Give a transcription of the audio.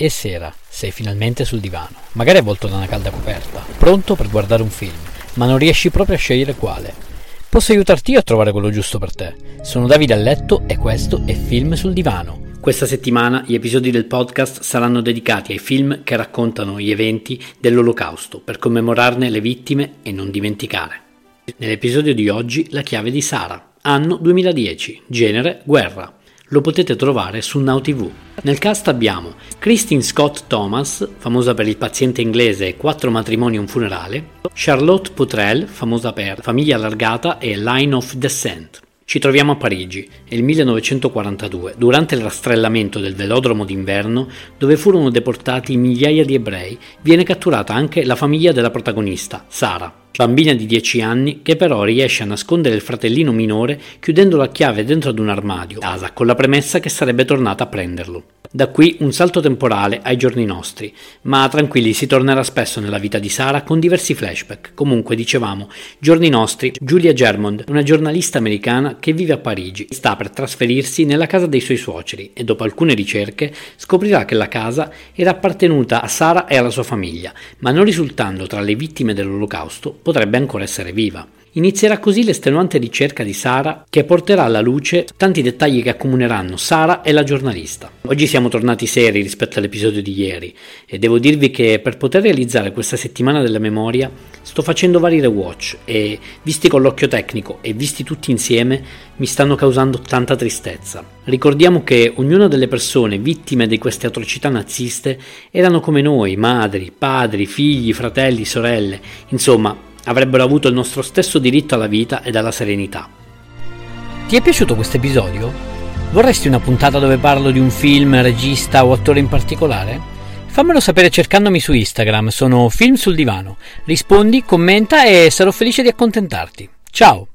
È sera, sei finalmente sul divano, magari avvolto da una calda coperta, pronto per guardare un film, ma non riesci proprio a scegliere quale. Posso aiutarti io a trovare quello giusto per te. Sono Davide a letto e questo è Film sul divano. Questa settimana gli episodi del podcast saranno dedicati ai film che raccontano gli eventi dell'Olocausto per commemorarne le vittime e non dimenticare. Nell'episodio di oggi la chiave di Sara, anno 2010, genere guerra. Lo potete trovare su Now TV. Nel cast abbiamo Christine Scott Thomas, famosa per Il paziente inglese Quattro matrimoni e un funerale, Charlotte Potrel, famosa per Famiglia allargata e Line of Descent. Ci troviamo a Parigi, il 1942, durante il rastrellamento del velodromo d'inverno dove furono deportati migliaia di ebrei, viene catturata anche la famiglia della protagonista, Sara, bambina di 10 anni che però riesce a nascondere il fratellino minore chiudendo la chiave dentro ad un armadio, casa, con la premessa che sarebbe tornata a prenderlo. Da qui un salto temporale ai giorni nostri, ma tranquilli si tornerà spesso nella vita di Sara con diversi flashback. Comunque dicevamo, giorni nostri, Julia Germond, una giornalista americana che vive a Parigi, sta per trasferirsi nella casa dei suoi suoceri e dopo alcune ricerche scoprirà che la casa era appartenuta a Sara e alla sua famiglia, ma non risultando tra le vittime dell'olocausto potrebbe ancora essere viva. Inizierà così l'estenuante ricerca di Sara che porterà alla luce tanti dettagli che accomuneranno Sara e la giornalista. Oggi siamo tornati seri rispetto all'episodio di ieri e devo dirvi che per poter realizzare questa settimana della memoria sto facendo vari rewatch e visti con l'occhio tecnico e visti tutti insieme mi stanno causando tanta tristezza. Ricordiamo che ognuna delle persone vittime di queste atrocità naziste erano come noi, madri, padri, figli, fratelli, sorelle, insomma avrebbero avuto il nostro stesso diritto alla vita ed alla serenità. Ti è piaciuto questo episodio? Vorresti una puntata dove parlo di un film, regista o attore in particolare? Fammelo sapere cercandomi su Instagram, sono Film sul Divano. Rispondi, commenta e sarò felice di accontentarti. Ciao!